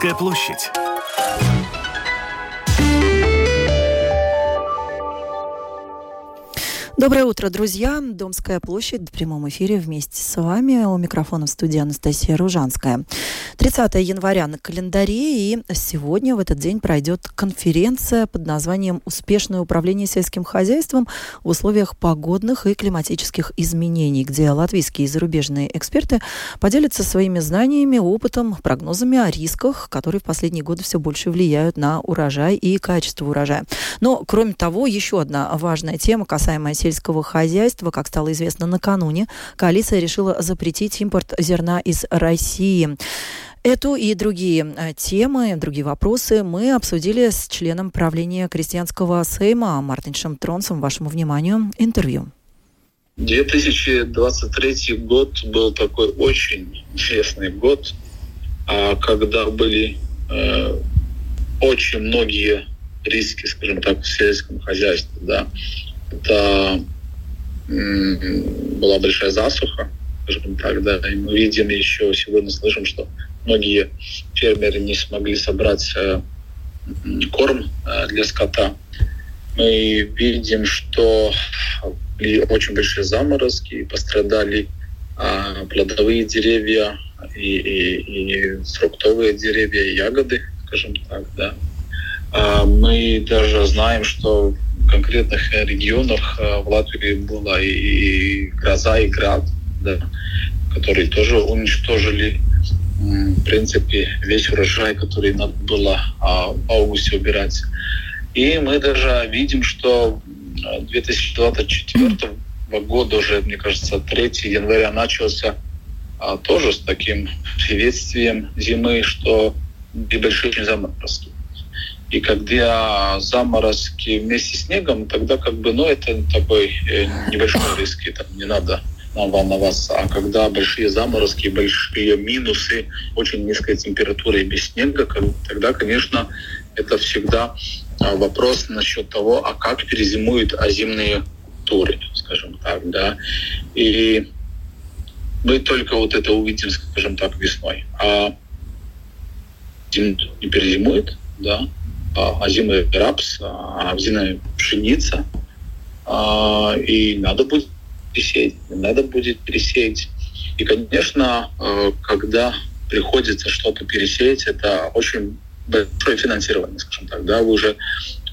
Домская площадь. Доброе утро, друзья. Домская площадь в прямом эфире вместе с вами. У микрофона в студии Анастасия Ружанская. 30 января на календаре, и сегодня в этот день пройдет конференция под названием «Успешное управление сельским хозяйством в условиях погодных и климатических изменений», где латвийские и зарубежные эксперты поделятся своими знаниями, опытом, прогнозами о рисках, которые в последние годы все больше влияют на урожай и качество урожая. Но, кроме того, еще одна важная тема, касаемая сельского сельского хозяйства, как стало известно накануне, коалиция решила запретить импорт зерна из России. Эту и другие э, темы, другие вопросы мы обсудили с членом правления крестьянского сейма Мартиншем Тронсом. Вашему вниманию интервью. 2023 год был такой очень интересный год, а когда были э, очень многие риски, скажем так, в сельском хозяйстве. Да это была большая засуха, скажем так, да, и мы видим еще сегодня слышим, что многие фермеры не смогли собрать э, корм э, для скота. Мы видим, что были очень большие заморозки, пострадали а, плодовые деревья и, и, и фруктовые деревья, ягоды, скажем так, да. А мы даже знаем, что конкретных э, регионах э, в Латвии была и гроза, и град, да, которые тоже уничтожили в принципе, весь урожай, который надо было а, в августе убирать. И мы даже видим, что 2024 года уже, мне кажется, 3 января начался а, тоже с таким приветствием зимы, что небольшие заморозки. И когда заморозки вместе с снегом, тогда как бы, ну, это такой э, небольшой риск, там не надо нам волноваться. А когда большие заморозки, большие минусы, очень низкая температура и без снега, тогда, конечно, это всегда а, вопрос насчет того, а как перезимуют озимные туры, скажем так, да. И мы только вот это увидим, скажем так, весной. А не перезимует, да, озимый а, рапс, озимая а, пшеница. А, и надо будет пересеять, надо будет пересеять. И, конечно, когда приходится что-то пересеять, это очень большое финансирование, скажем так. Да? Вы уже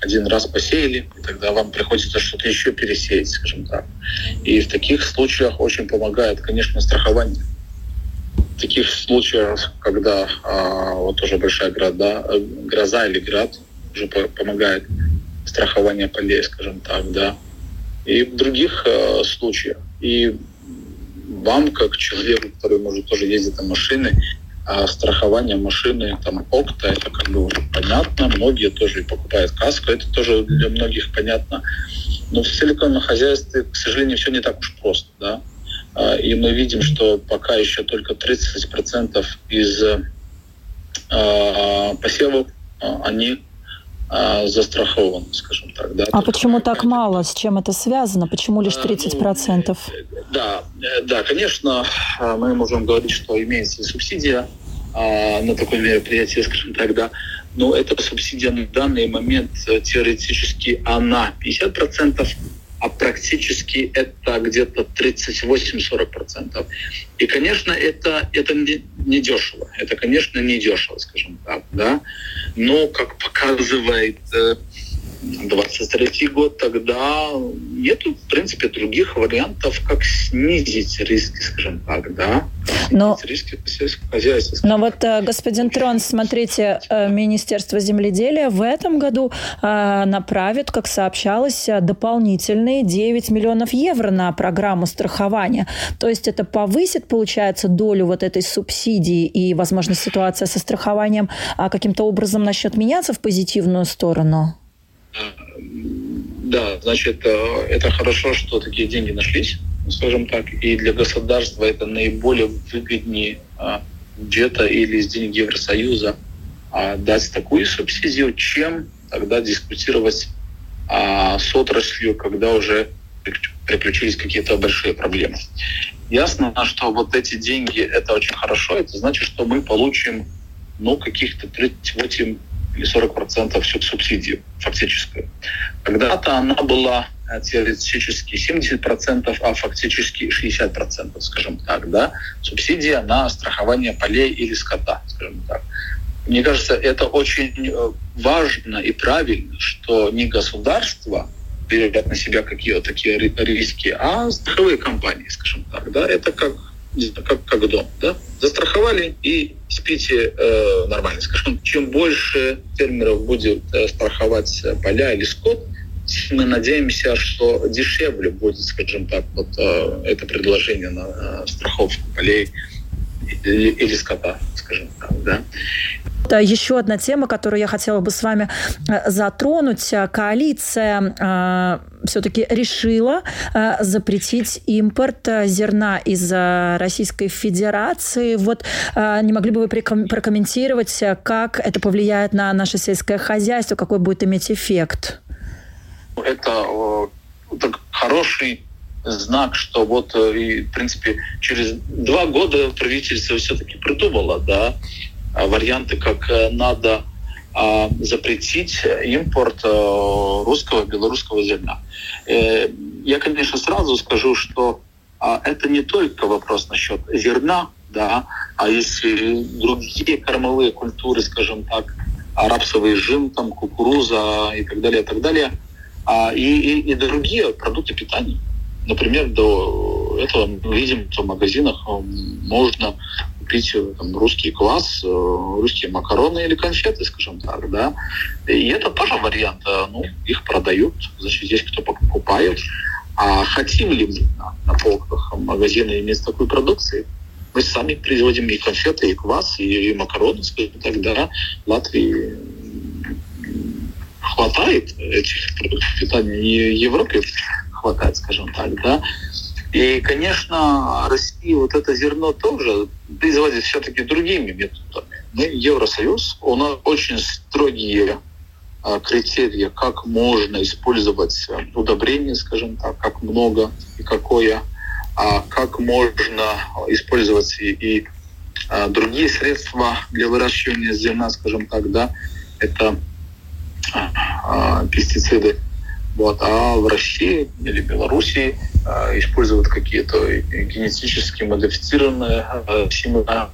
один раз посеяли, и тогда вам приходится что-то еще пересеять, скажем так. И в таких случаях очень помогает, конечно, страхование. В таких случаях, когда а, вот тоже большая гроза, гроза или град, уже помогает страхование полей, скажем так, да. И в других э, случаях. И вам, как человеку, который может тоже ездить на машины, а страхование машины, там, опта, это как бы уже понятно. Многие тоже покупают каску, это тоже для многих понятно. Но в силиконовом хозяйстве, к сожалению, все не так уж просто, да. А, и мы видим, что пока еще только 30% из э, посевов, они застрахован, скажем так. Да, а почему так мало? С чем это связано? Почему лишь 30%? Ну, да, э, да, конечно, а, мы можем говорить, что имеется субсидия а, на такое мероприятие, скажем так, да, но эта субсидия на данный момент э, теоретически она 50%, а практически это где-то 38-40%. И, конечно, это, это не, дешево. Это, конечно, не дешево, скажем так. Да? Но, как показывает 23 год, тогда нет, в принципе, других вариантов, как снизить риски, скажем так, да. Но, риски хозяйства. Но вот, э, господин Трон, смотрите, э, Министерство земледелия в этом году э, направит, как сообщалось, дополнительные 9 миллионов евро на программу страхования. То есть это повысит, получается, долю вот этой субсидии и, возможно, ситуация со страхованием каким-то образом начнет меняться в позитивную сторону? Да, значит, э, это хорошо, что такие деньги нашлись, скажем так, и для государства это наиболее выгоднее а, бюджета или из денег Евросоюза а, дать такую субсидию, чем тогда дискутировать а, с отраслью, когда уже приключились какие-то большие проблемы. Ясно, что вот эти деньги, это очень хорошо, это значит, что мы получим ну, каких-то 38 или 40 процентов субсидии фактическую. Когда-то она была э, теоретически 70 процентов, а фактически 60 процентов, скажем так, да, субсидия на страхование полей или скота, скажем так. Мне кажется, это очень э, важно и правильно, что не государство берет на себя какие-то такие риски, а страховые компании, скажем так. Да? Это как, как, как дом. Да? Застраховали и спите э, нормально. Скажем, чем больше фермеров будет э, страховать поля или скот, мы надеемся, что дешевле будет, скажем так, вот э, это предложение на э, страховку полей или, или скота, скажем так, да. Еще одна тема, которую я хотела бы с вами э, затронуть. Коалиция э, все-таки решила э, запретить импорт э, зерна из Российской Федерации. Вот э, не могли бы вы прокомментировать, как это повлияет на наше сельское хозяйство, какой будет иметь эффект? Это э, хороший знак, что вот, э, и, в принципе, через два года правительство все-таки придумало, да, варианты, как э, надо а, запретить импорт э, русского, белорусского зерна. Я, конечно, сразу скажу, что а, это не только вопрос насчет зерна, да, а если другие кормовые культуры, скажем так, рапсовый жим, там, кукуруза и так далее, и так далее, и, и, и другие продукты питания. Например, до этого мы видим, что в магазинах э, можно купить э, там, русский квас, э, русские макароны или конфеты, скажем так, да. И это тоже вариант. Ну, их продают, значит, есть кто покупает. А хотим ли мы на, на полках магазина иметь такую продукцию? Мы сами производим и конфеты, и квас, и, и макароны, скажем так, да. Латвии хватает этих продуктов питания. И Европе хватает, скажем так, да. И, конечно, Россия вот это зерно тоже производит все-таки другими методами. Евросоюз, у нас очень строгие а, критерии, как можно использовать удобрения, скажем так, как много и какое, а как можно использовать и, и а, другие средства для выращивания зерна, скажем так, да, это а, а пестициды вот. А в России или Белоруссии э, используют какие-то генетически модифицированные э, семена.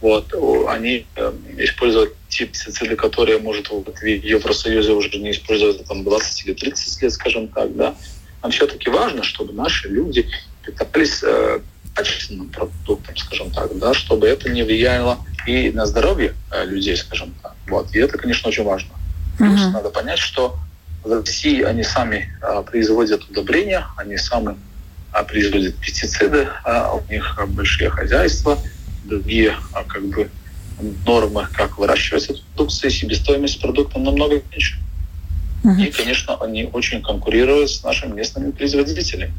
Вот. Они э, используют те пестициды, которые, может, в Евросоюзе уже не используют там 20 или 30 лет, скажем так. Да. Нам все-таки важно, чтобы наши люди питались э, качественным продуктом, скажем так, да, чтобы это не влияло и на здоровье э, людей, скажем так. Вот. И это, конечно, очень важно. Плюс uh-huh. надо понять, что в России они сами а, производят удобрения, они сами а, производят пестициды, а, у них большие хозяйства, другие как бы нормы, как выращивать эту продукцию, себестоимость продукта намного меньше. Угу. И, конечно, они очень конкурируют с нашими местными производителями.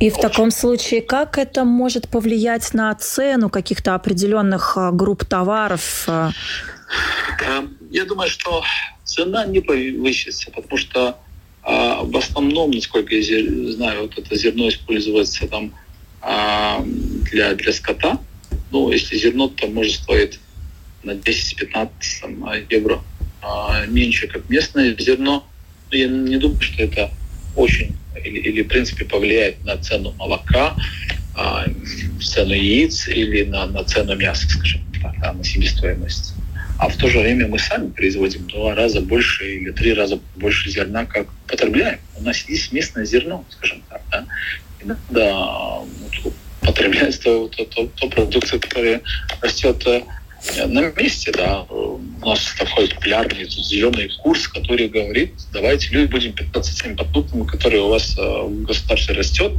И в таком случае, как это может повлиять на цену каких-то определенных групп товаров? Эм, я думаю, что цена не повысится, потому что а, в основном, насколько я знаю, вот это зерно используется там а, для, для скота. Ну, если зерно там может стоить на 10-15 евро а, меньше, как местное зерно, но я не думаю, что это очень или, или в принципе повлияет на цену молока, а, цену яиц или на, на цену мяса, скажем так, на себестоимость а в то же время мы сами производим два раза больше или три раза больше зерна, как потребляем. У нас есть местное зерно, скажем так. Да? И надо потреблять то, то, то, то продукцию, которая растет э, на месте, да, у нас такой популярный зеленый курс, который говорит, давайте люди будем питаться теми продуктами, которые у вас э, в государстве растет,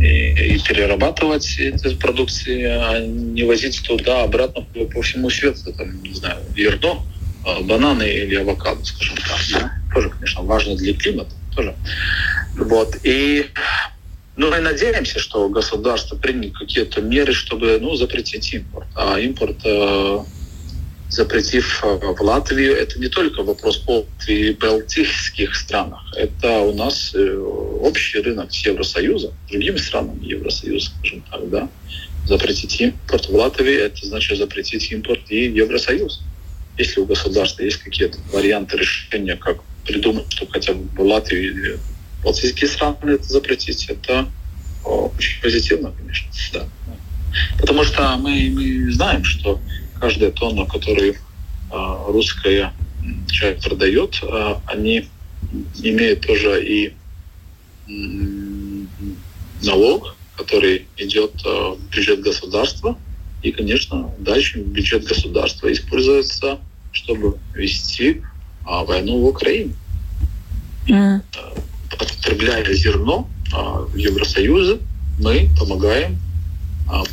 и, и перерабатывать эти продукции, а не возить туда обратно по, по всему свету, там, не знаю, зерно, э, бананы или авокадо, скажем так. Да? Тоже, конечно, важно для климата. Тоже. Вот. И ну, мы надеемся, что государство примет какие-то меры, чтобы ну, запретить импорт. А импорт, э, запретив э, в Латвию, это не только вопрос о и балтийских странах. Это у нас э, общий рынок с Евросоюзом, другими странами Евросоюза, скажем так, да. запретить импорт в Латвии, это значит запретить импорт и Евросоюз. Если у государства есть какие-то варианты решения, как придумать, чтобы хотя бы в Латвии или балтийские страны это запретить, это очень позитивно, конечно, да. Потому что мы, мы знаем, что каждая тонна, которую э, русская часть продает, э, они имеют тоже и э, налог, который идет э, в бюджет государства, и, конечно, дальше бюджет государства используется, чтобы вести э, войну в Украине. Mm. Потребляя зерно в Евросоюзе, мы помогаем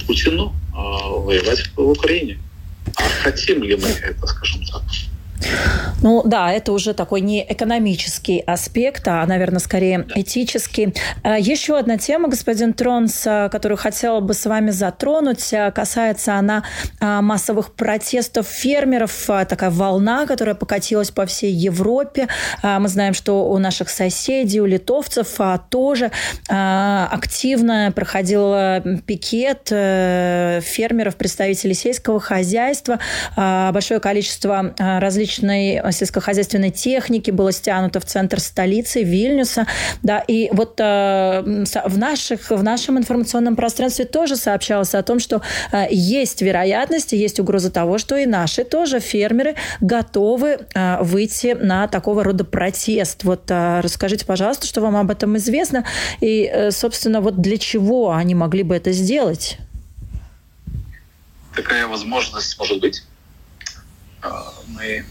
Путину воевать в Украине. А хотим ли мы это, скажем так? Ну да, это уже такой не экономический аспект, а, наверное, скорее этический. А, еще одна тема, господин Тронс, которую хотела бы с вами затронуть, а, касается она а, массовых протестов фермеров, такая волна, которая покатилась по всей Европе. Мы знаем, что у наших соседей, у литовцев тоже активно проходил пикет э, фермеров, представителей сельского хозяйства, большое количество различных различной э, сельскохозяйственной техники было стянуто в центр столицы Вильнюса. Да, и вот э, в, наших, в нашем информационном пространстве тоже сообщалось о том, что э, есть вероятность, есть угроза того, что и наши тоже фермеры готовы выйти на такого рода протест. Вот расскажите, пожалуйста, что вам об этом известно и, собственно, вот для чего они могли бы это сделать? Такая возможность может быть. Мы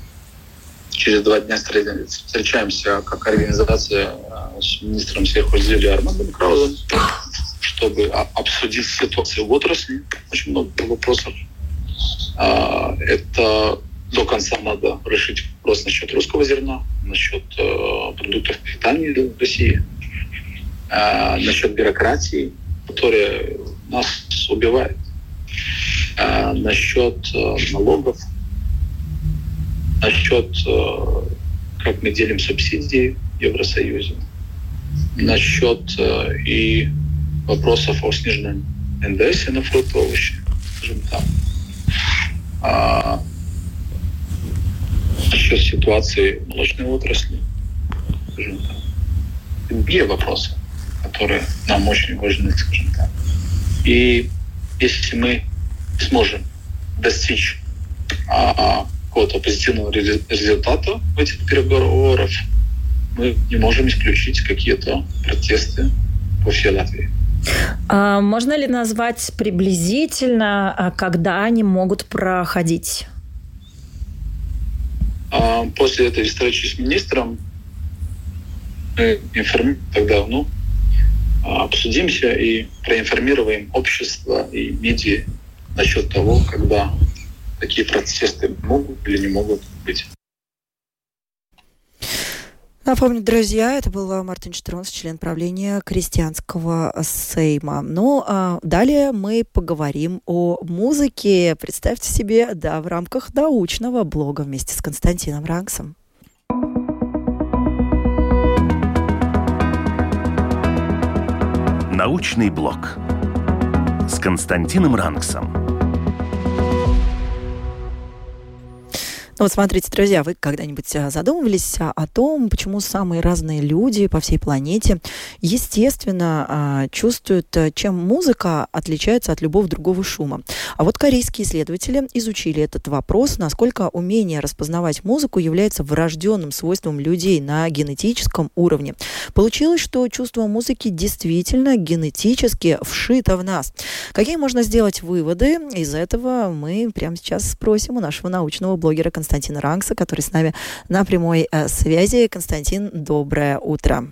через два дня встречаемся как организация э, с министром сельхозделия Армандом Краузом, чтобы обсудить ситуацию в отрасли. Очень много вопросов. А, это до конца надо решить вопрос насчет русского зерна, насчет э, продуктов питания в России, а, насчет бюрократии, которая нас убивает, а, насчет э, налогов, насчет, э, как мы делим субсидии в Евросоюзе, насчет э, и вопросов о сниженном НДС на фрукты, овощи, скажем так. А, насчет ситуации молочной отрасли, скажем так. Другие вопросы, которые нам очень важны, скажем так. И если мы сможем достичь а, какого-то позитивного результата в этих переговорах, мы не можем исключить какие-то протесты по всей Латвии. А можно ли назвать приблизительно, а, когда они могут проходить? А после этой встречи с министром мы информируем тогда, ну, обсудимся и проинформируем общество и медиа насчет того, когда такие протесты могут или не могут быть. Напомню, друзья, это был Мартин Штронс, член правления крестьянского сейма. Ну, а далее мы поговорим о музыке. Представьте себе, да, в рамках научного блога вместе с Константином Рангсом. Научный блог с Константином Рангсом. Ну вот смотрите, друзья, вы когда-нибудь а, задумывались а, о том, почему самые разные люди по всей планете, естественно, а, чувствуют, чем музыка отличается от любого другого шума. А вот корейские исследователи изучили этот вопрос, насколько умение распознавать музыку является врожденным свойством людей на генетическом уровне. Получилось, что чувство музыки действительно генетически вшито в нас. Какие можно сделать выводы из этого, мы прямо сейчас спросим у нашего научного блогера Константина Рангса, который с нами на прямой э, связи. Константин, доброе утро.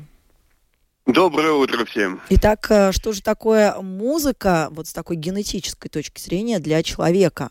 Доброе утро всем. Итак, э, что же такое музыка вот с такой генетической точки зрения для человека?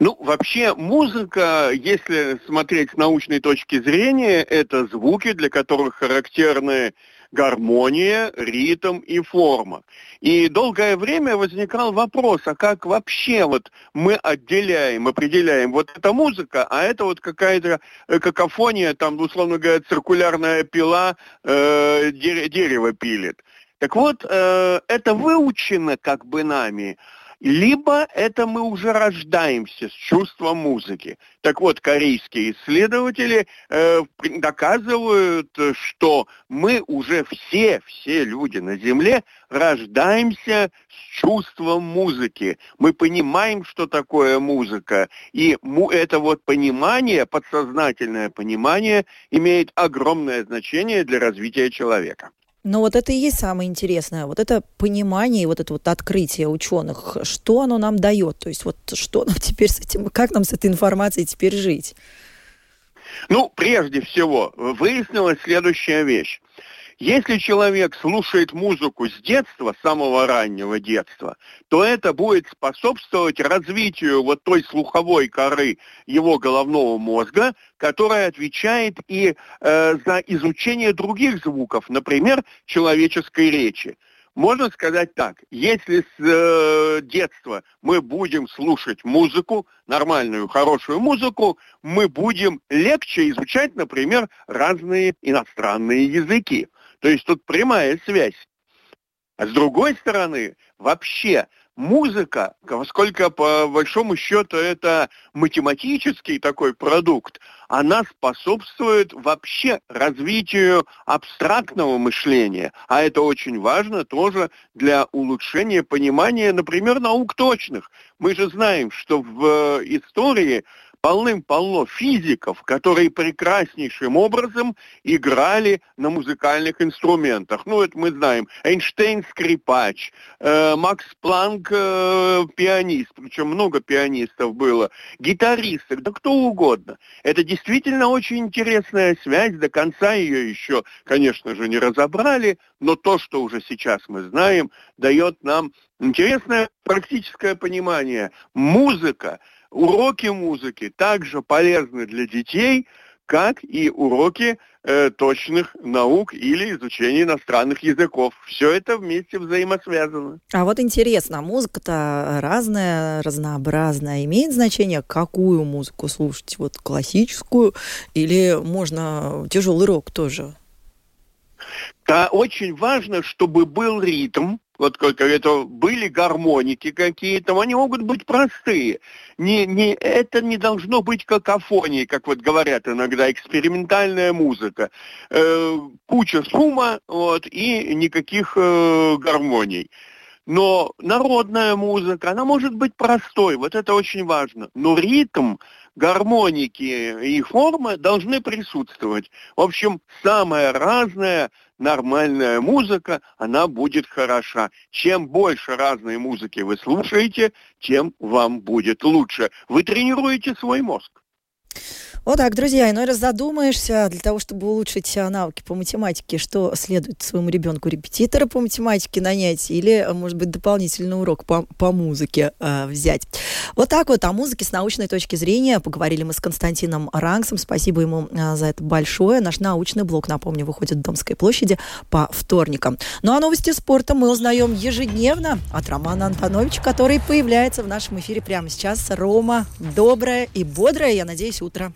Ну, вообще музыка, если смотреть с научной точки зрения, это звуки, для которых характерны гармония, ритм и форма. И долгое время возникал вопрос, а как вообще вот мы отделяем, определяем, вот эта музыка, а это вот какая-то э, какофония, там, условно говоря, циркулярная пила э, дерево пилит. Так вот, э, это выучено как бы нами, либо это мы уже рождаемся с чувством музыки. Так вот, корейские исследователи э, доказывают, что мы уже все, все люди на Земле рождаемся с чувством музыки. Мы понимаем, что такое музыка. И это вот понимание, подсознательное понимание, имеет огромное значение для развития человека. Но вот это и есть самое интересное, вот это понимание и вот это вот открытие ученых, что оно нам дает, то есть вот что нам теперь с этим, как нам с этой информацией теперь жить? Ну, прежде всего, выяснилась следующая вещь. Если человек слушает музыку с детства, с самого раннего детства, то это будет способствовать развитию вот той слуховой коры его головного мозга, которая отвечает и э, за изучение других звуков, например, человеческой речи. Можно сказать так, если с э, детства мы будем слушать музыку, нормальную, хорошую музыку, мы будем легче изучать, например, разные иностранные языки. То есть тут прямая связь. А с другой стороны, вообще музыка, поскольку по большому счету это математический такой продукт, она способствует вообще развитию абстрактного мышления. А это очень важно тоже для улучшения понимания, например, наук точных. Мы же знаем, что в истории полным-полно физиков, которые прекраснейшим образом играли на музыкальных инструментах. Ну, это мы знаем. Эйнштейн скрипач, э, Макс Планк э, пианист, причем много пианистов было, гитаристы, да кто угодно. Это действительно очень интересная связь, до конца ее еще, конечно же, не разобрали, но то, что уже сейчас мы знаем, дает нам интересное практическое понимание. Музыка – уроки музыки также полезны для детей, как и уроки э, точных наук или изучения иностранных языков. Все это вместе взаимосвязано. А вот интересно, музыка-то разная, разнообразная. Имеет значение, какую музыку слушать? Вот классическую или можно тяжелый рок тоже? Да, очень важно, чтобы был ритм, вот как это были гармоники какие-то, они могут быть простые. Не, не, это не должно быть какофонией, как вот говорят иногда, экспериментальная музыка. Э, куча шума вот, и никаких э, гармоний. Но народная музыка, она может быть простой, вот это очень важно. Но ритм, гармоники и формы должны присутствовать. В общем, самое разное – нормальная музыка, она будет хороша. Чем больше разной музыки вы слушаете, тем вам будет лучше. Вы тренируете свой мозг. Вот так, друзья, иной раз задумаешься для того, чтобы улучшить а, навыки по математике, что следует своему ребенку репетитора по математике нанять или, может быть, дополнительный урок по, по музыке э, взять. Вот так вот о музыке с научной точки зрения поговорили мы с Константином Рангсом. Спасибо ему э, за это большое. Наш научный блог, напомню, выходит в Домской площади по вторникам. Ну а новости спорта мы узнаем ежедневно от Романа Антоновича, который появляется в нашем эфире прямо сейчас. Рома, доброе и бодрое, я надеюсь. Lutra.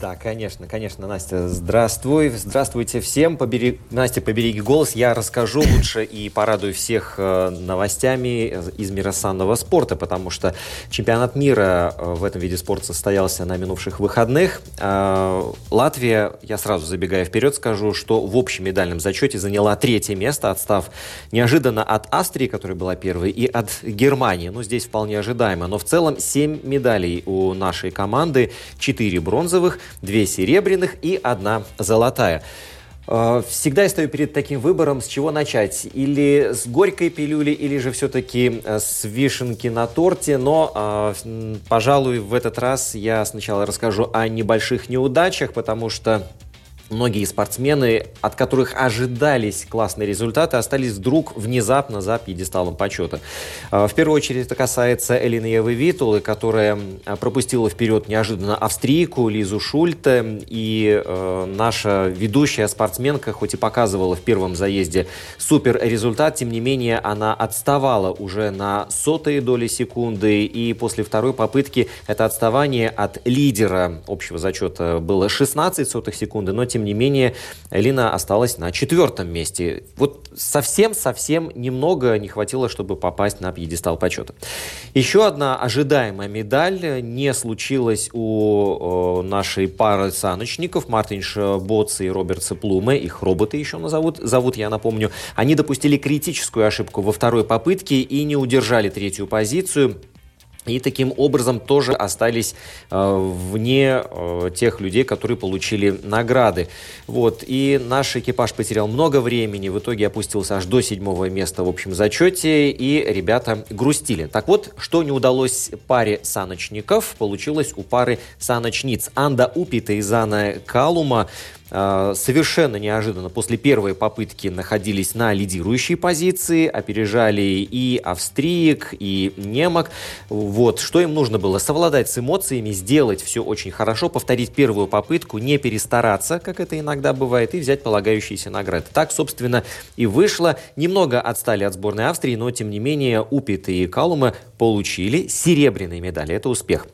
Да, конечно, конечно, Настя, здравствуй, здравствуйте всем, Побери... Настя, побереги голос, я расскажу лучше и порадую всех э, новостями из мира санного спорта, потому что чемпионат мира э, в этом виде спорта состоялся на минувших выходных. Э, Латвия, я сразу забегая вперед, скажу, что в общем медальном зачете заняла третье место, отстав неожиданно от Австрии, которая была первой, и от Германии, ну здесь вполне ожидаемо, но в целом 7 медалей у нашей команды, 4 бронзовых, золотых, две серебряных и одна золотая. Э, всегда я стою перед таким выбором, с чего начать. Или с горькой пилюли, или же все-таки э, с вишенки на торте. Но, э, пожалуй, в этот раз я сначала расскажу о небольших неудачах, потому что Многие спортсмены, от которых ожидались классные результаты, остались вдруг внезапно за пьедесталом почета. А, в первую очередь это касается Элины Евы Витулы, которая пропустила вперед неожиданно австрийку Лизу Шульте. И э, наша ведущая спортсменка, хоть и показывала в первом заезде супер результат, тем не менее она отставала уже на сотые доли секунды. И после второй попытки это отставание от лидера общего зачета было 16 сотых секунды, но тем тем не менее Элина осталась на четвертом месте. Вот совсем-совсем немного не хватило, чтобы попасть на пьедестал почета. Еще одна ожидаемая медаль не случилась у нашей пары саночников Мартинш Боц и Роберт Цеплуме. Их роботы еще назовут, зовут, я напомню. Они допустили критическую ошибку во второй попытке и не удержали третью позицию и таким образом тоже остались э, вне э, тех людей, которые получили награды. Вот. И наш экипаж потерял много времени, в итоге опустился аж до седьмого места в общем зачете, и ребята грустили. Так вот, что не удалось паре саночников, получилось у пары саночниц. Анда Упита и Зана Калума совершенно неожиданно после первой попытки находились на лидирующей позиции, опережали и австриек, и немок. Вот, что им нужно было? Совладать с эмоциями, сделать все очень хорошо, повторить первую попытку, не перестараться, как это иногда бывает, и взять полагающиеся награды. Так, собственно, и вышло. Немного отстали от сборной Австрии, но, тем не менее, Упит и Калума получили серебряные медали. Это успех.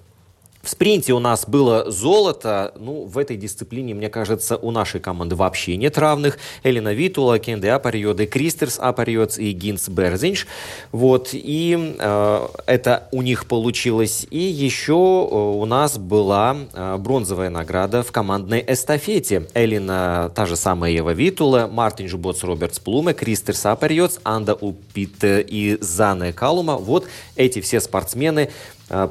В спринте у нас было золото. Ну, в этой дисциплине, мне кажется, у нашей команды вообще нет равных. Элина Витула, Кенде Апариоды, Кристерс Апариодс и Гинс Берзинш. Вот, и э, это у них получилось. И еще э, у нас была э, бронзовая награда в командной эстафете. Элина, та же самая Ева Витула, Мартин Жуботс Робертс Плуме, Кристерс Апариодс, Анда Упит и Зане Калума. Вот эти все спортсмены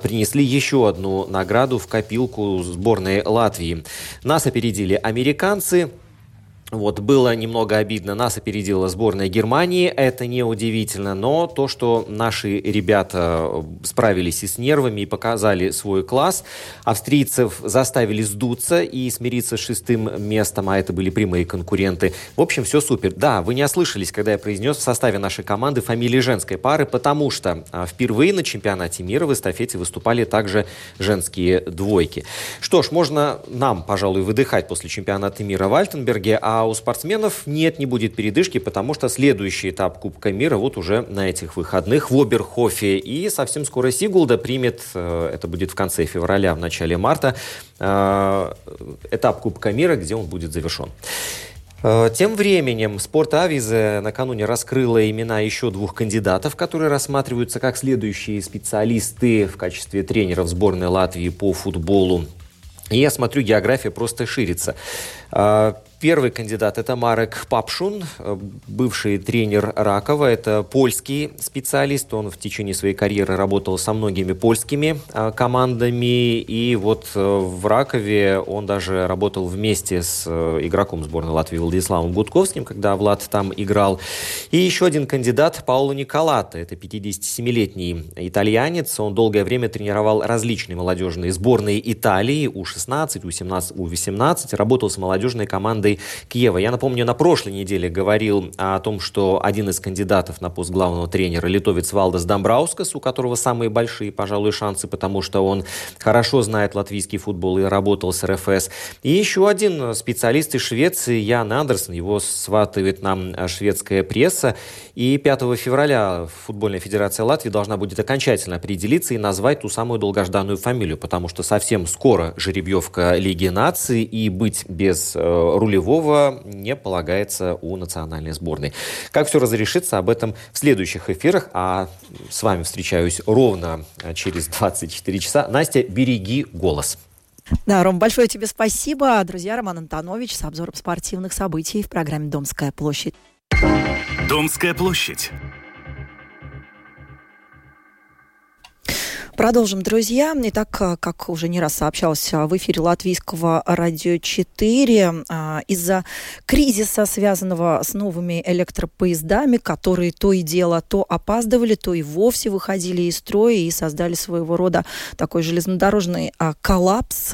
принесли еще одну награду в копилку сборной Латвии. Нас опередили американцы, вот, было немного обидно. Нас опередила сборная Германии. Это не удивительно, но то, что наши ребята э, справились и с нервами, и показали свой класс, австрийцев заставили сдуться и смириться с шестым местом, а это были прямые конкуренты. В общем, все супер. Да, вы не ослышались, когда я произнес в составе нашей команды фамилии женской пары, потому что а, впервые на чемпионате мира в эстафете выступали также женские двойки. Что ж, можно нам, пожалуй, выдыхать после чемпионата мира в Альтенберге, а а у спортсменов нет, не будет передышки, потому что следующий этап Кубка мира вот уже на этих выходных в Оберхофе. И совсем скоро Сигулда примет, э, это будет в конце февраля, в начале марта, э, этап Кубка мира, где он будет завершен. Э, тем временем Спорт Авизе накануне раскрыла имена еще двух кандидатов, которые рассматриваются как следующие специалисты в качестве тренеров сборной Латвии по футболу. И я смотрю, география просто ширится. Первый кандидат – это Марек Папшун, э, бывший тренер Ракова. Это польский специалист. Он в течение своей карьеры работал со многими польскими э, командами. И вот э, в Ракове он даже работал вместе с игроком сборной Латвии Владиславом Гудковским, когда Влад там играл. И еще один кандидат – Пауло Николата. Это 57-летний итальянец. Он долгое время тренировал различные молодежные сборные Италии – У-16, У-17, У-18. Работал с молодежной командой Киева. Я напомню, на прошлой неделе говорил о том, что один из кандидатов на пост главного тренера литовец Валдес Домбраускас, у которого самые большие, пожалуй, шансы, потому что он хорошо знает латвийский футбол и работал с РФС. И еще один специалист из Швеции, Ян Андерсон, его сватывает нам шведская пресса. И 5 февраля Футбольная Федерация Латвии должна будет окончательно определиться и назвать ту самую долгожданную фамилию, потому что совсем скоро жеребьевка Лиги наций, и быть без э, рулевого рулевого не полагается у национальной сборной. Как все разрешится, об этом в следующих эфирах. А с вами встречаюсь ровно через 24 часа. Настя, береги голос. Да, Ром, большое тебе спасибо. Друзья, Роман Антонович с обзором спортивных событий в программе «Домская площадь». Домская площадь. Продолжим, друзья. Итак, как уже не раз сообщалось в эфире Латвийского радио 4, а, из-за кризиса, связанного с новыми электропоездами, которые то и дело то опаздывали, то и вовсе выходили из строя и создали своего рода такой железнодорожный коллапс.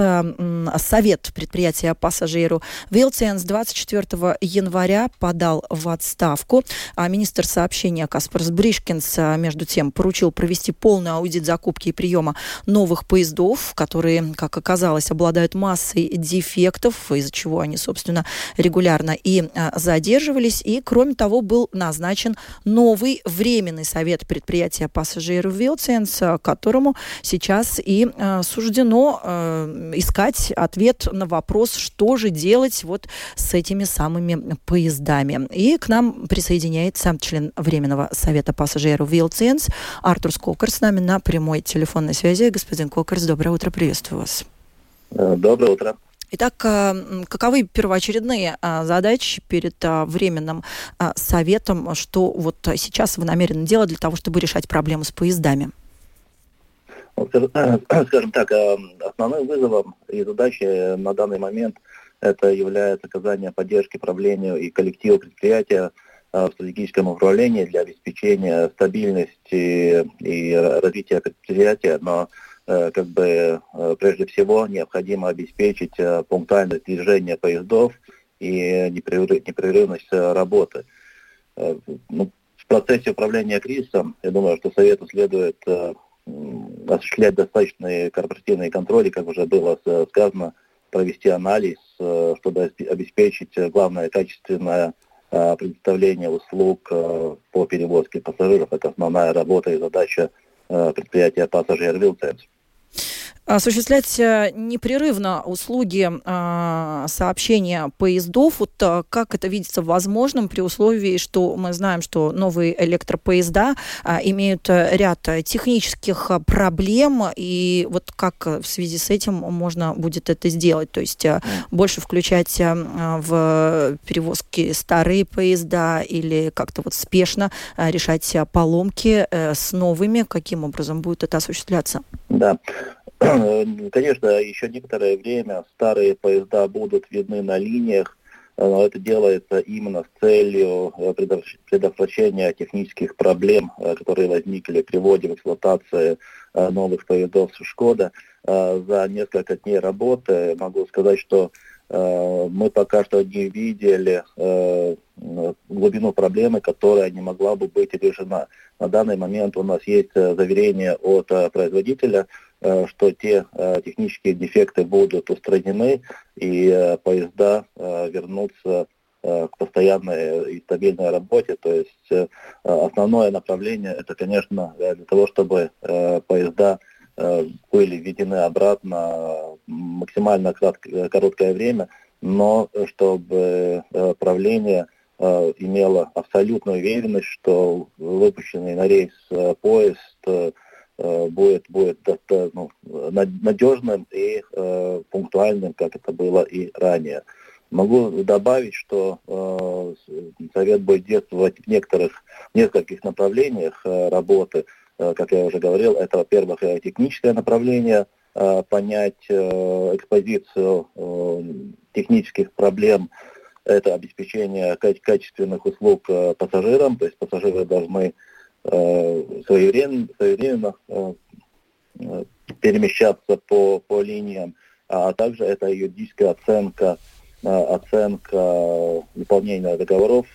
Совет предприятия пассажиру Вилценс 24 января подал в отставку. А министр сообщения Каспарс Бришкинс, между тем, поручил провести полный аудит закупки и приема новых поездов, которые, как оказалось, обладают массой дефектов, из-за чего они, собственно, регулярно и задерживались. И, кроме того, был назначен новый временный совет предприятия Pasažieru vilciens, которому сейчас и суждено искать ответ на вопрос, что же делать вот с этими самыми поездами. И к нам присоединяется член Временного совета Pasažieru vilciens Артурс Кокерс с нами на прямой телефонной связи. Господин Кокерс, доброе утро, приветствую вас. Э, доброе утро. Итак, э, каковы первоочередные э, задачи перед временным советом, что вот сейчас вы намерены делать для того, чтобы решать проблему с поездами? Скажем так, основным вызовом и задачей на данный момент это является оказание поддержки правлению и коллективу предприятия в стратегическом управлении для обеспечения стабильности и развития предприятия, но э, как бы э, прежде всего необходимо обеспечить э, пунктуальность движения поездов и непрерывность работы. Ну, в процессе управления кризисом, я думаю, что Совету следует осуществлять достаточные корпоративные контроли, как уже было сказано, провести анализ, чтобы обеспечить главное качественное предоставление услуг э, по перевозке пассажиров. Это основная работа и задача э, предприятия «Пассажир Вилценс» осуществлять э, непрерывно услуги э, сообщения поездов. Вот э, как это видится возможным при условии, что мы знаем, что новые электропоезда имеют ряд технических проблем, и вот как в связи с этим можно будет это сделать? То есть больше включать в перевозки старые поезда или как-то вот спешно решать поломки с новыми? Каким образом будет это осуществляться? Да. Конечно, еще некоторое время старые поезда будут видны на линиях, но это делается именно с целью э, предотвращения технических проблем, э, которые возникли при вводе в эксплуатацию э, новых поездов «Шкода». За несколько дней работы могу сказать, что мы пока что не видели глубину проблемы, которая не могла бы быть решена. На данный момент у нас есть заверение от производителя, Э, что те э, технические дефекты будут устранены и э, поезда вернутся к постоянной и стабильной работе. То есть основное направление это, конечно, для того, чтобы поезда были введены обратно максимально короткое время, но чтобы правление имело абсолютную уверенность, что выпущенный на рейс поезд Э, будет, будет ну, надежным и э, пунктуальным, как это было и ранее. Могу добавить, что э, Совет будет действовать в некоторых, в нескольких направлениях э, работы. Э, как я уже говорил, это, во-первых, э, техническое направление, э, понять э, экспозицию э, технических проблем, это обеспечение качественных услуг э, пассажирам, то есть пассажиры должны Э, своевременно, своевременно э, э, перемещаться по, по линиям, а также это юридическая оценка, оценка выполнения договоров.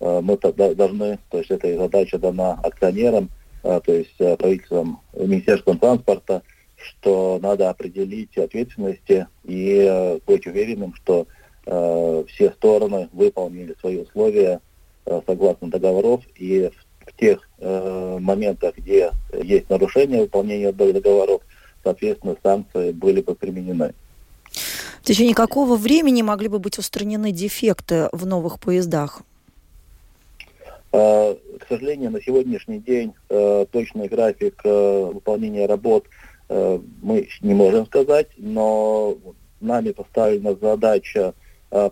Мы должны, то есть эта задача дана акционерам, то есть правительством, Министерством транспорта, что надо определить ответственности и быть уверенным, что все стороны выполнили свои условия согласно договоров и в тех э, моментах, где есть нарушение выполнения договоров, соответственно, санкции были бы применены. В течение какого времени могли бы быть устранены дефекты в новых поездах? Э, к сожалению, на сегодняшний день э, точный график э, выполнения работ мы не можем сказать, но нами поставлена задача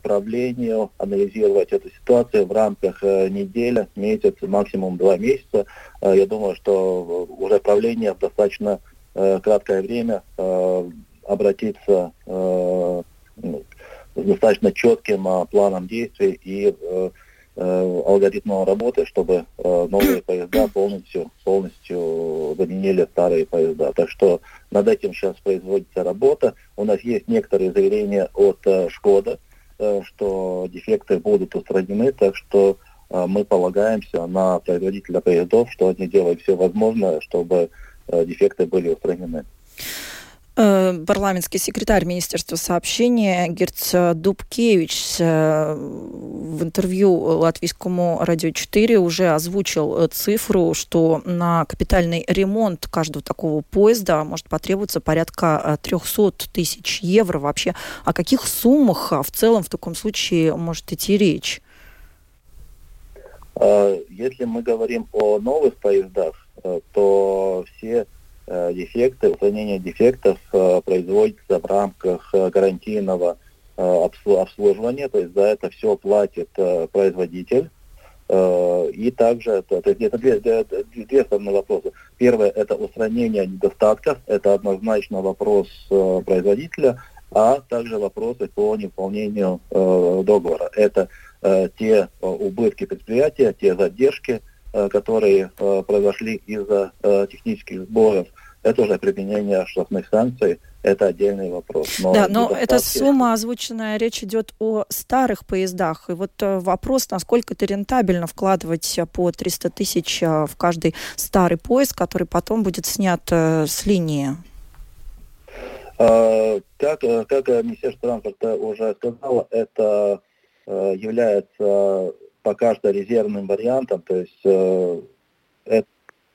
правлению анализировать эту ситуацию в рамках э, недели, месяц, максимум два месяца. Э, я думаю, что уже правление в достаточно краткое время обратиться ну, с достаточно четким планом действий и алгоритмом работы, чтобы новые поезда полностью, полностью заменили старые поезда. Так что над этим сейчас производится работа. У нас есть некоторые заверения от Шкода, Э, что дефекты будут устранены, так что э, мы полагаемся на производителя поездов, что они делают все возможное, чтобы дефекты были устранены. Э, парламентский секретарь Министерства сообщения Герц Дубкевич э, в интервью Латвийскому радио 4 уже озвучил э, цифру, что на капитальный ремонт каждого такого поезда может потребоваться порядка 300 тысяч евро. Вообще о каких суммах в целом в таком случае может идти речь? Если мы говорим о новых поездах, то все дефекты, устранение дефектов э, производится в рамках э, гарантийного обслуживания, то есть за это все платит производитель. И также, то есть это две, две, две основные вопросы. Первое – это устранение недостатков, это однозначно вопрос производителя, а также вопросы по неуполнению договора. Это те убытки предприятия, те задержки, которые произошли из-за технических сбоев – это уже применение штрафных санкций, это отдельный вопрос. Но да, но эта сумма озвученная, речь идет о старых поездах. И вот э, вопрос, насколько это рентабельно вкладывать по 300 тысяч э, в каждый старый поезд, который потом будет снят э, с линии. Как, как Министерство транспорта уже сказало, это является пока что резервным вариантом, то есть это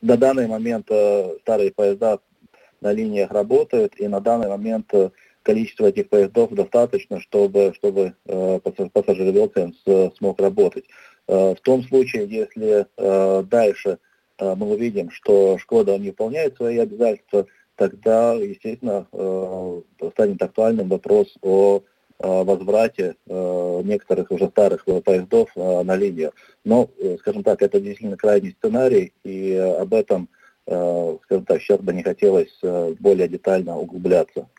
на данный момент э, старые поезда на линиях работают, и на данный момент э, количество этих поездов достаточно, чтобы, чтобы э, пассажир смог работать. Э, в том случае, если э, дальше э, мы увидим, что Шкода не выполняет свои обязательства, тогда, естественно, э, станет актуальным вопрос о Э, возврате э, некоторых уже старых поездов э, на линию. Но, скажем так, это действительно крайний сценарий, и об этом, скажем так, сейчас бы не хотелось более детально углубляться.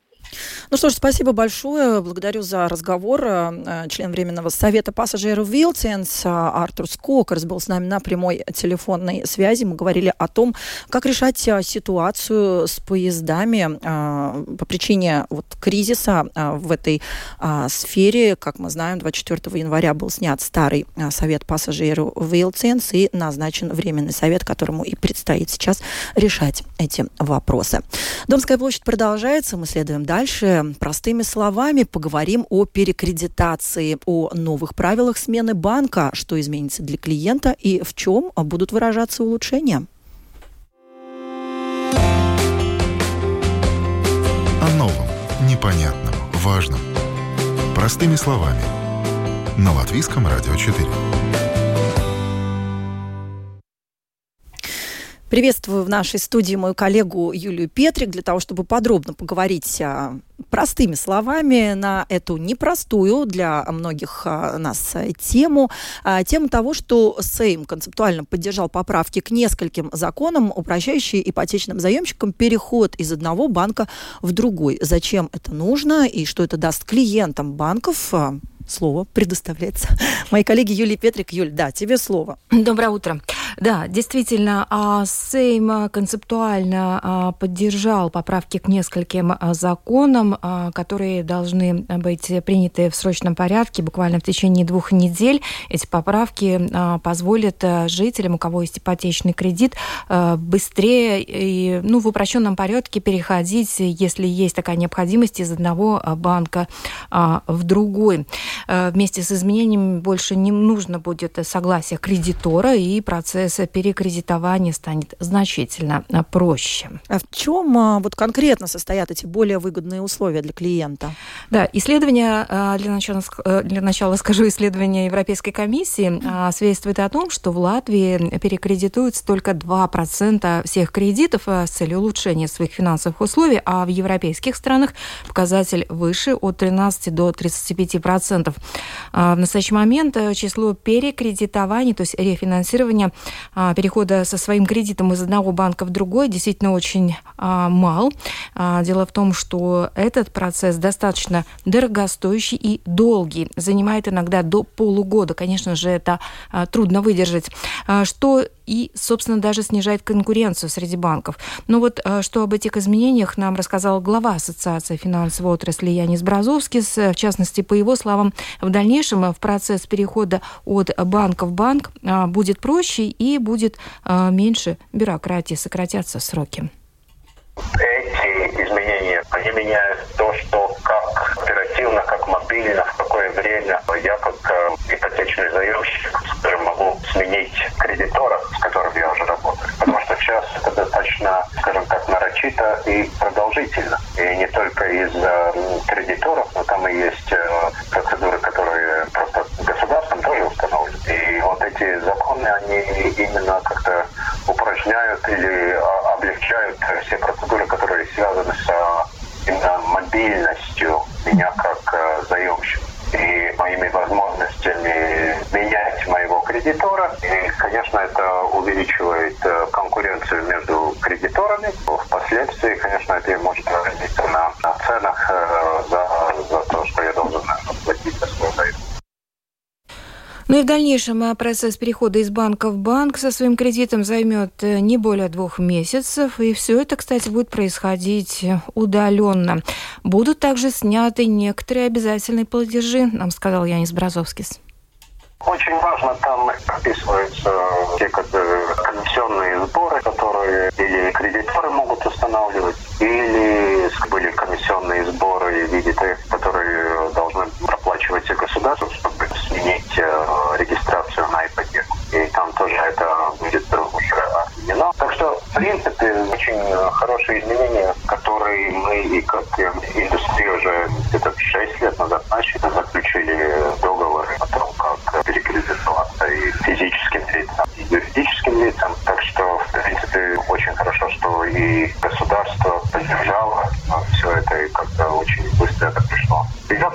Ну что ж, спасибо большое. Благодарю за разговор. Э, член Временного совета Pasažieru vilciens Артурс Кокерс был с нами на прямой телефонной связи. Мы говорили о том, как решать э, ситуацию с поездами э, по причине вот, кризиса в этой сфере. Как мы знаем, 24 января был снят старый совет пассажиров Вилтенс и назначен Временный совет, которому и предстоит сейчас решать эти вопросы. Домская площадь продолжается. Мы следуем дальше Дальше простыми словами поговорим о перекредитации, о новых правилах смены банка, что изменится для клиента и в чем будут выражаться улучшения. О новом, непонятном, важном. Простыми словами. На Латвийском радио 4. Приветствую в нашей студии мою коллегу Юлию Петрик для того, чтобы подробно поговорить а, простыми словами на эту непростую для многих а, нас тему. А, тему того, что Сейм концептуально поддержал поправки к нескольким законам, упрощающие ипотечным заемщикам переход из одного банка в другой. Зачем это нужно и что это даст клиентам банков, слово предоставляется моей коллеге Юлии Петрик. Юль, да, тебе слово. Доброе утро. Да, действительно, а, Сейм концептуально а, поддержал поправки к нескольким а, законам, которые должны быть приняты в срочном порядке буквально в течение двух недель. Эти поправки позволят жителям, у кого есть ипотечный кредит, быстрее и ну, в упрощенном порядке переходить, если есть такая необходимость, из одного банка в другой. Вместе с изменениями больше не нужно будет согласие кредитора, и процесс перекредитования станет значительно а, проще. А в чем а, вот конкретно состоят эти более выгодные условия для клиента? Да, исследование, для начала, э, для начала скажу, исследование Европейской комиссии свидетельствует о том, что в Латвии перекредитуется только 2% всех кредитов с целью улучшения своих финансовых условий, а в европейских странах показатель выше от 13 до 35%. В настоящий момент э, число перекредитований, то есть рефинансирования а, перехода со своим кредитом из одного банка в другой действительно очень а, мал. А, дело в том, что этот процесс достаточно дорогостоящий и долгий, занимает иногда до полугода. Конечно же, это трудно выдержать. Что и, собственно, даже снижает конкуренцию среди банков. Но вот что об этих изменениях нам рассказал глава Ассоциации финансовой отрасли Янис Бразовский. В частности, по его словам, в дальнейшем в процесс перехода от банка в банк будет проще и будет а, меньше бюрократии, сократятся сроки. Эти изменения, они меняют то, что как оперативно, как мобильно, в какое время я как э, ипотечный заемщик, скажем, могу сменить кредитора, с которым я уже работаю. Потому что сейчас это достаточно, скажем так, нарочито и продолжительно. И не только из-за кредиторов, но там и есть э, процедуры, которые просто государством тоже установлены. И вот эти законы, они именно как-то упражняют или а, облегчают все процедуры, которые связаны с именно мобильностью меня как а, заемщика и моими возможностями менять моего кредитора. И, конечно, это увеличивает конкуренцию между кредиторами. Впоследствии, конечно, это может отразиться на, на ценах за, за то, что я должен платить за свой заем. Ну и в дальнейшем э, процесс перехода из банка в банк со своим кредитом займет э, не более двух месяцев. И все это, кстати, будет происходить э, удаленно. Будут также сняты некоторые обязательные платежи, нам сказал Янис Бразовскис. Очень важно, там описываются те комиссионные сборы, которые или кредиторы могут устанавливать, или были комиссионные сборы в виде тех, которые должны проплачивать государство, чтобы сменить э, регистрацию на ипотеку. И там тоже это будет уже отменено. Так что, в принципе, очень хорошие изменения, которые мы и как индустрия уже где-то 6 лет назад начали, заключили том, перекредитоваться и физическим лицам, и юридическим лицам. Так что, в принципе, очень хорошо, что и государство поддержало все это, и как-то очень быстро это пришло. Идет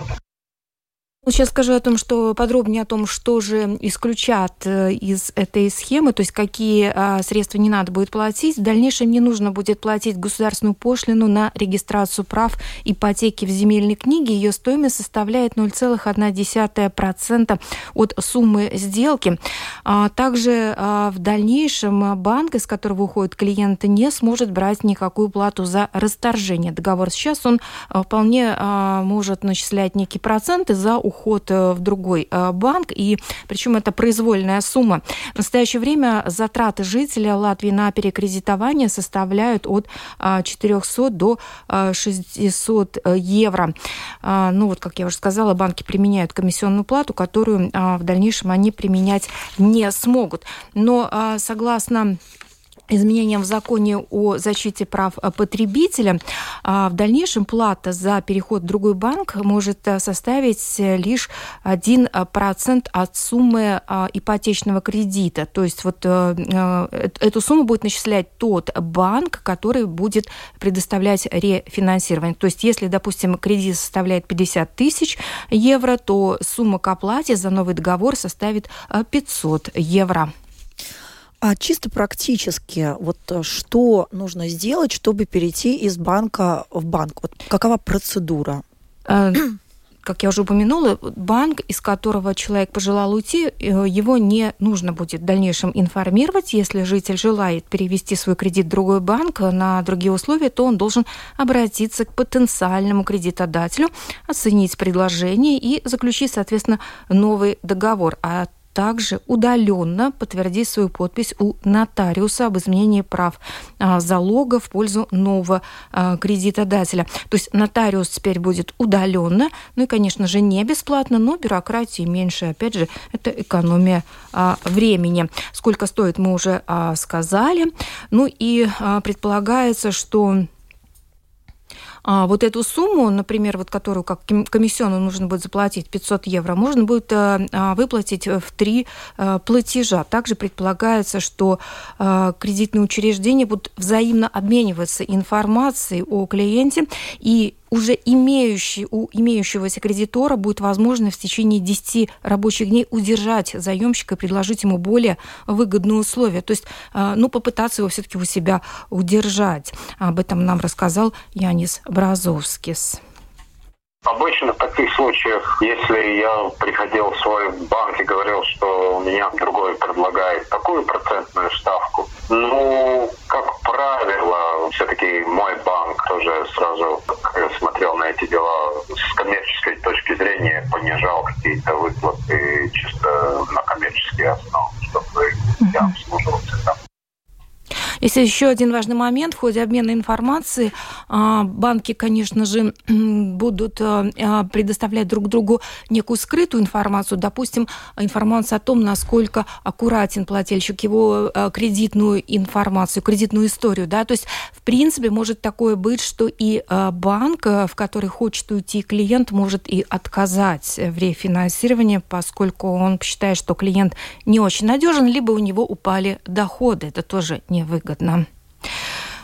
Сейчас скажу о том, что подробнее о том, что же исключат э, из этой схемы, то есть какие а, средства не надо будет платить. В дальнейшем не нужно будет платить государственную пошлину на регистрацию прав ипотеки в земельной книге. Ее стоимость составляет 0,1% от суммы сделки. А, также а, в дальнейшем банк, из которого уходит клиент, не сможет брать никакую плату за расторжение договора. Сейчас он вполне может начислять некие проценты за уход уход э, в другой э, банк, и причем это произвольная сумма. В настоящее время затраты жителя Латвии на перекредитование составляют от 400 э, до 600 евро. Ну вот, как я уже сказала, банки применяют комиссионную плату, которую в дальнейшем они применять не смогут. Но согласно изменениям в законе о защите прав потребителя, а, в дальнейшем плата за переход в другой банк может э, составить лишь 1% от суммы а, ипотечного кредита. То есть вот э, э, эту сумму будет начислять тот банк, который будет предоставлять рефинансирование. То есть если, допустим, кредит составляет 50 тысяч евро, то сумма к оплате за новый договор составит 500 евро. А чисто практически, вот э, что нужно сделать, чтобы перейти из банка в банк? Вот какова процедура? Э, как я уже упомянула, банк, из которого человек пожелал уйти, э, его не нужно будет в дальнейшем информировать. Если житель желает перевести свой кредит в другой банк на другие условия, то он должен обратиться к потенциальному кредитодателю, оценить предложение и заключить, соответственно, новый договор. А также удаленно подтвердить свою подпись у нотариуса об изменении прав а, залога в пользу нового а, кредитодателя. То есть нотариус теперь будет удаленно, ну и, конечно же, не бесплатно, но бюрократии меньше. Опять же, это экономия а, времени. Сколько стоит, мы уже сказали. Ну и предполагается, что а, вот эту сумму, например, вот которую как комиссионную нужно будет заплатить 500 евро, можно будет а, а, выплатить в три а, платежа. Также предполагается, что кредитные учреждения будут взаимно обмениваться информацией о клиенте и уже имеющий, у имеющегося кредитора будет возможно в течение 10 рабочих дней удержать заемщика и предложить ему более выгодные условия. То есть, а, ну, попытаться его все-таки у себя удержать. Об этом нам рассказал Янис Бразовскис. Обычно в таких случаях, если я приходил в свой банк и говорил, что у меня другой предлагает такую процентную ставку, ну, как правило, все-таки мой банк тоже сразу смотрел на эти дела с коммерческой точки зрения, понижал какие-то выплаты чисто на коммерческие основы, чтобы я обслуживался Есть еще один важный момент. В ходе обмена информацией а, банки, конечно же, будут а, а, предоставлять друг другу некую скрытую информацию, допустим, информацию о том, насколько аккуратен плательщик, его кредитную информацию, кредитную историю. Да? То есть, в принципе, может такое быть, что и банк, в который хочет уйти клиент, может и отказать в рефинансировании, поскольку он считает, что клиент не очень надежен, либо у него упали доходы. Это тоже невыгодно.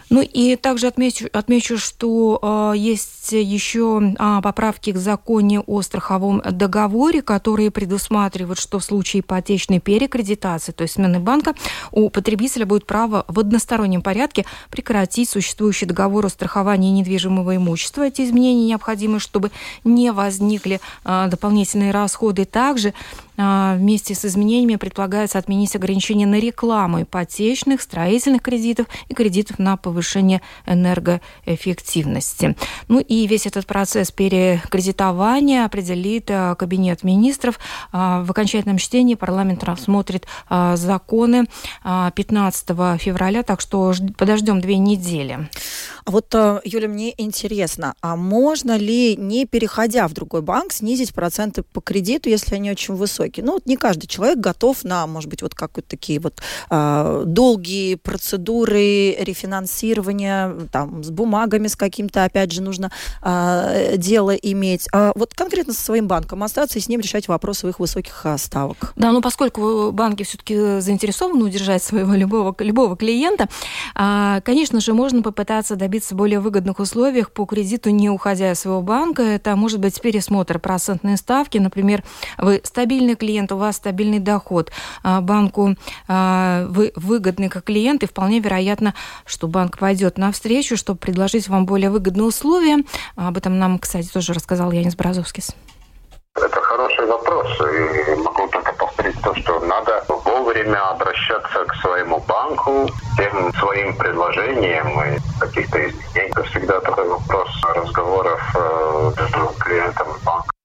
Ну и также отмечу, отмечу что э, есть еще э, поправки к законе о страховом договоре, которые предусматривают, что в случае ипотечной перекредитации, то есть смены банка, у потребителя будет право в одностороннем порядке прекратить существующий договор о страховании недвижимого имущества. Эти изменения необходимы, чтобы не возникли э, дополнительные расходы. Также вместе с изменениями предполагается отменить ограничения на рекламу ипотечных, строительных кредитов и кредитов на повышение энергоэффективности. Ну и весь этот процесс перекредитования определит а, Кабинет министров. А, в окончательном чтении парламент рассмотрит законы 15 февраля, так что подождем две недели. А вот, Юля, мне интересно, а можно ли, не переходя в другой банк, снизить проценты по кредиту, если они очень высокие? Ну, вот не каждый человек готов на, может быть, вот какие-то такие вот э, долгие процедуры рефинансирования, там, с бумагами, с каким-то, опять же, нужно э, дело иметь. А вот конкретно со своим банком остаться и с ним решать вопрос своих высоких ставок. Да, ну, поскольку банки все-таки заинтересованы удержать своего любого, любого клиента, э, конечно же, можно попытаться добиться более выгодных условий по кредиту, не уходя из своего банка. Это может быть пересмотр процентной ставки. Например, вы стабильный клиент, у вас стабильный доход, а, банку а, вы выгодны как клиент, и вполне вероятно, что банк пойдет навстречу, чтобы предложить вам более выгодные условия. Об этом нам, кстати, тоже рассказал Янис Бразовскис. Это хороший вопрос, и могу только повторить то, что надо вовремя обращаться к своему банку, тем своим предложениям и каких-то изменений. Это всегда такой вопрос разговоров э, между клиентом и банком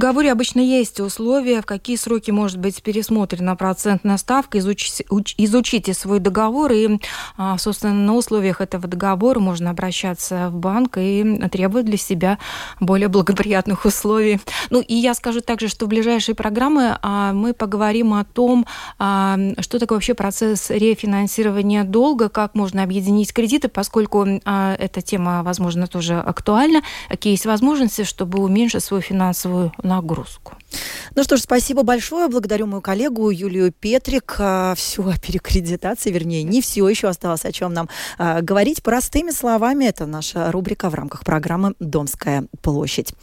договоре обычно есть условия, в какие сроки может быть пересмотрена процентная ставка. Изучите, изучите свой договор, и, а, собственно, на условиях этого договора можно обращаться в банк и требовать для себя более благоприятных условий. Ну, и я скажу также, что в ближайшие программы а, мы поговорим о том, а, что такое вообще процесс рефинансирования долга, как можно объединить кредиты, поскольку эта тема, возможно, тоже актуальна, какие есть возможности, чтобы уменьшить свою финансовую нагрузку. Ну что ж, спасибо большое. Благодарю мою коллегу Юлию Петрик. А, все о перекредитации, вернее, не все еще осталось, о чем нам а, говорить. Простыми словами, это наша рубрика в рамках программы «Домская площадь».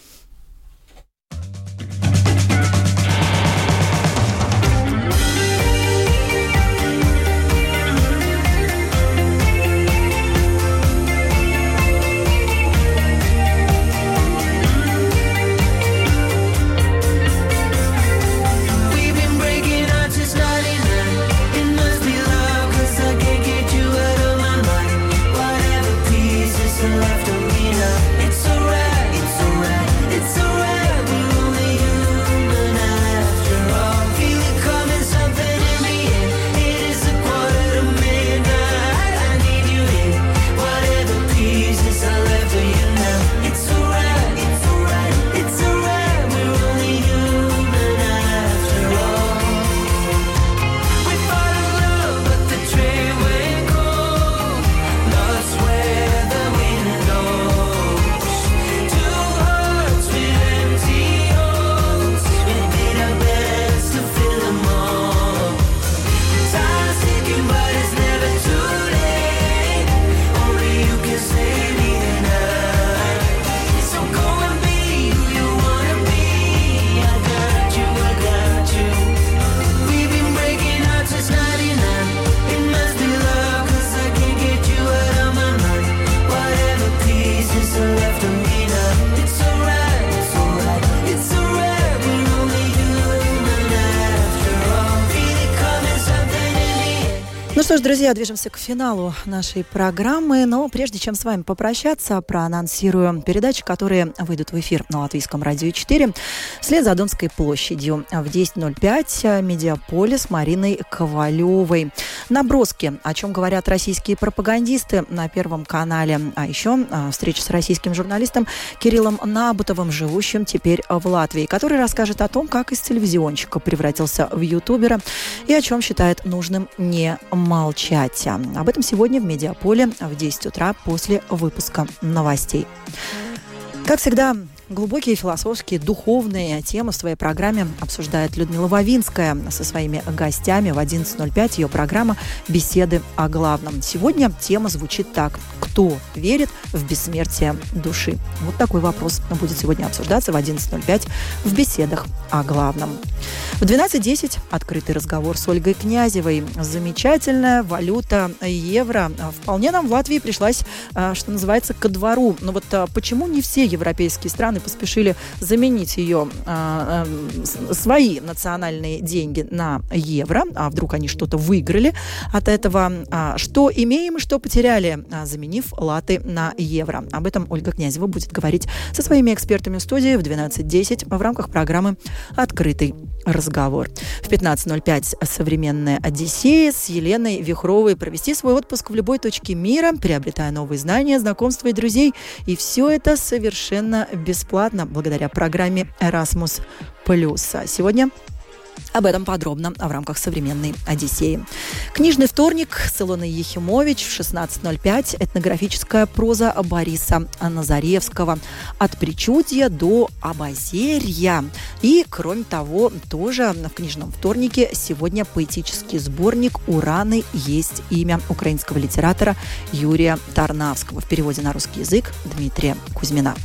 Что ж, друзья, движемся к финалу нашей программы. Но прежде чем с вами попрощаться, проанонсирую передачи, которые выйдут в эфир на Латвийском радио 4 вслед за Донской площадью в 10.05 «Медиаполис» Мариной Ковалевой. Наброски, о чем говорят российские пропагандисты на Первом канале. А еще а, встреча с российским журналистом Кириллом Набутовым, живущим теперь в Латвии, который расскажет о том, как из телевизионщика превратился в ютубера и о чем считает нужным не молчать. Об этом сегодня в Медиаполе в 10 утра после выпуска новостей. Как всегда, Глубокие философские, духовные темы в своей программе обсуждает Людмила Вавинская со своими гостями в 11.05. Ее программа «Беседы о главном». Сегодня тема звучит так. Кто верит в бессмертие души? Вот такой вопрос будет сегодня обсуждаться в 11.05 в «Беседах о главном». В 12.10 открытый разговор с Ольгой Князевой. Замечательная валюта евро. Вполне нам в Латвии пришлась, а, что называется, ко двору. Но вот а, почему не все европейские страны страны поспешили заменить ее, а, а, свои национальные деньги на евро, а вдруг они что-то выиграли от этого, а, что имеем и что потеряли, заменив латы на евро. Об этом Ольга Князева будет говорить со своими экспертами в студии в 12.10 в рамках программы «Открытый разговор». В 15.05 «Современная Одиссея» с Еленой Вихровой провести свой отпуск в любой точке мира, приобретая новые знания, знакомства и друзей. И все это совершенно бесплатно бесплатно благодаря программе Erasmus+. Сегодня об этом подробно в рамках современной Одиссеи. Книжный вторник с Илоной Ехимович в 16.05. Этнографическая проза Бориса Назаревского. От причудья до обозерья. И, кроме того, тоже в книжном вторнике сегодня поэтический сборник «Ураны есть имя» украинского литератора Юрия Тарнавского. В переводе на русский язык Дмитрия Кузьмина.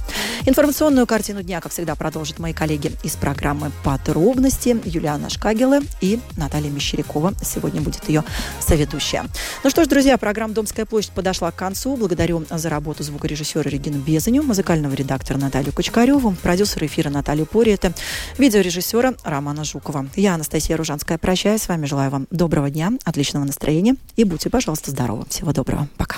Информационную картину дня, как всегда, продолжат мои коллеги из программы «Подробности». Юлиана Шкагела и Наталья Мещерякова. Сегодня будет ее соведущая. Ну что ж, друзья, программа «Домская площадь» подошла к концу. Благодарю за работу звукорежиссера Регину Безаню, музыкального редактора Наталью Кочкареву, продюсера эфира Наталью Пориета, видеорежиссера Романа Жукова. Я, Анастасия Ружанская, прощаюсь с вами. Желаю вам доброго дня, отличного настроения и будьте, пожалуйста, здоровы. Всего доброго. Пока.